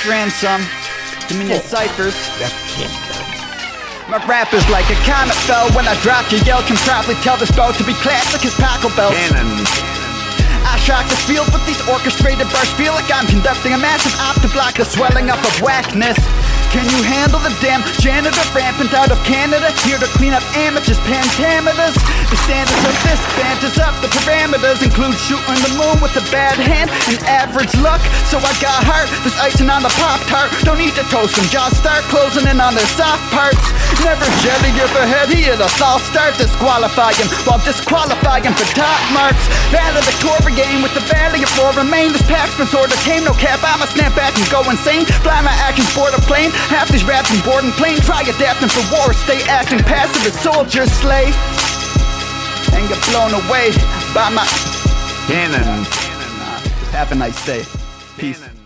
some Dominion ciphers. My rap is like a comet fell when I drop your yell. Can probably tell this bout to be classic as Paco Bell. Cannon. I shock the field with these orchestrated bars. Feel like I'm conducting a massive op to block the swelling up of whackness. Can you handle the damn janitor rampant out of Canada? Here to clean up amateurs, pentameters. The standards of this band is up. The parameters include shooting the moon with a bad hand and average luck. So I got heart, this icing on the Pop Tart. Don't need to toast them, jaws start closing in on their soft parts. Never jelly if ahead, he had a false start. Disqualify him while disqualifying for top marks. Game with the valley floor remain. This pack's been sorta tame, no cap. I'ma snap back and go insane. Fly my actions board a plane. Half these raps and boarding plane. Try adapting for war. Stay acting passive as soldiers slay. And get blown away by my. Cannon. Just have a nice day. Peace. Cannon.